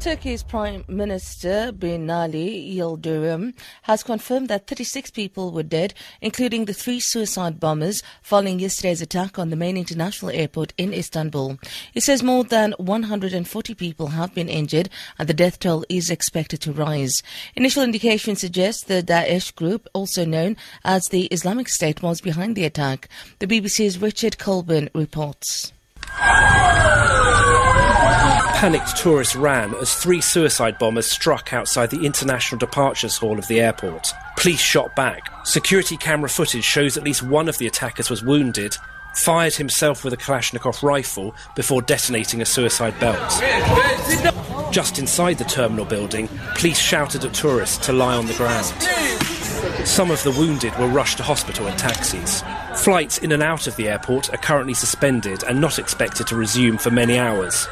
Turkey's Prime Minister Binali Yildirim has confirmed that 36 people were dead, including the three suicide bombers following yesterday's attack on the main international airport in Istanbul. He says more than 140 people have been injured and the death toll is expected to rise. Initial indications suggest the Daesh group, also known as the Islamic State, was behind the attack. The BBC's Richard Colburn reports. Panicked tourists ran as three suicide bombers struck outside the international departures hall of the airport. Police shot back. Security camera footage shows at least one of the attackers was wounded, fired himself with a Kalashnikov rifle before detonating a suicide belt. Just inside the terminal building, police shouted at tourists to lie on the ground. Some of the wounded were rushed to hospital in taxis. Flights in and out of the airport are currently suspended and not expected to resume for many hours.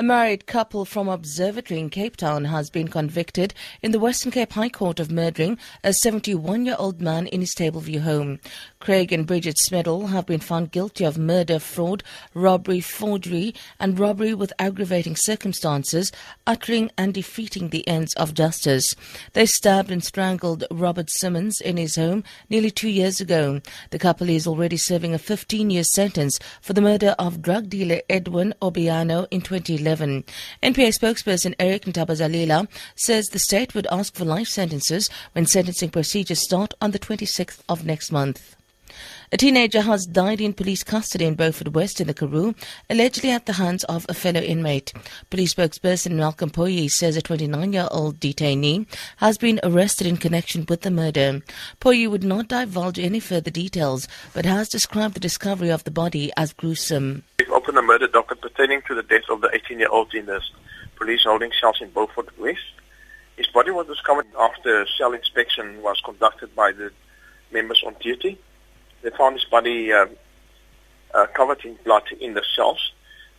A married couple from Observatory in Cape Town has been convicted in the Western Cape High Court of murdering a 71 year old man in his Tableview home. Craig and Bridget Smiddle have been found guilty of murder, fraud, robbery, forgery, and robbery with aggravating circumstances, uttering and defeating the ends of justice. They stabbed and strangled Robert Simmons in his home nearly two years ago. The couple is already serving a 15 year sentence for the murder of drug dealer Edwin Obiano in 2011. 2011. NPA spokesperson Eric Ntabazalila says the state would ask for life sentences when sentencing procedures start on the 26th of next month. A teenager has died in police custody in Beaufort West in the Karoo, allegedly at the hands of a fellow inmate. Police spokesperson Malcolm Pojie says a 29-year-old detainee has been arrested in connection with the murder. Pojie would not divulge any further details, but has described the discovery of the body as gruesome. Opened a murder docket pertaining to the death of the 18-year-old in the police holding cells in Beaufort West. His body was discovered after cell inspection was conducted by the members on duty. They found his body uh, uh, covered in blood in the cells.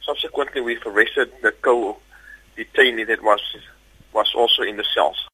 Subsequently, we've arrested the co-detainee that was was also in the cells.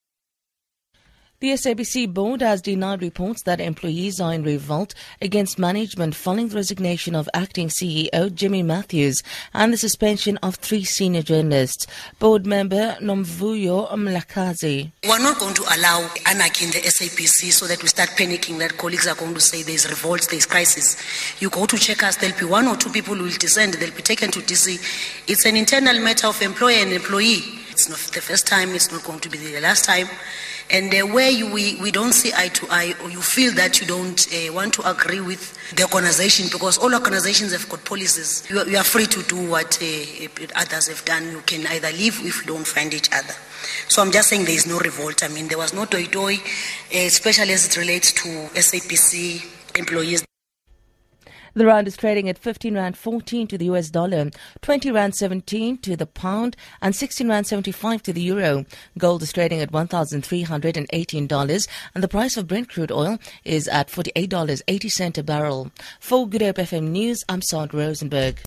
The SABC board has denied reports that employees are in revolt against management following the resignation of acting CEO Jimmy Matthews and the suspension of three senior journalists. Board member Nomvuyo Mhlakaza. We're not going to allow anarchy in the SABC so that we start panicking that colleagues are going to say there's revolt, there's crisis. You go to check us, there'll be one or two people who will descend, they'll be taken to DC. It's an internal matter of employer and employee. It's not the first time, it's not going to be the last time. And uh, where you, we, we don't see eye to eye, or you feel that you don't uh, want to agree with the organization, because all organizations have got policies, you are, you are free to do what uh, others have done. You can either leave if you don't find each other. So I'm just saying there is no revolt. I mean, there was no toyi-toyi, especially as it relates to SABC employees. The rand is trading at 15 rand 14 to the US dollar, 20 rand 17 to the pound, and 16 rand 75 to the euro. Gold is trading at $1,318, and the price of Brent crude oil is at $48.80 a barrel. For Good Hope FM News, I'm Sandra Rosenberg.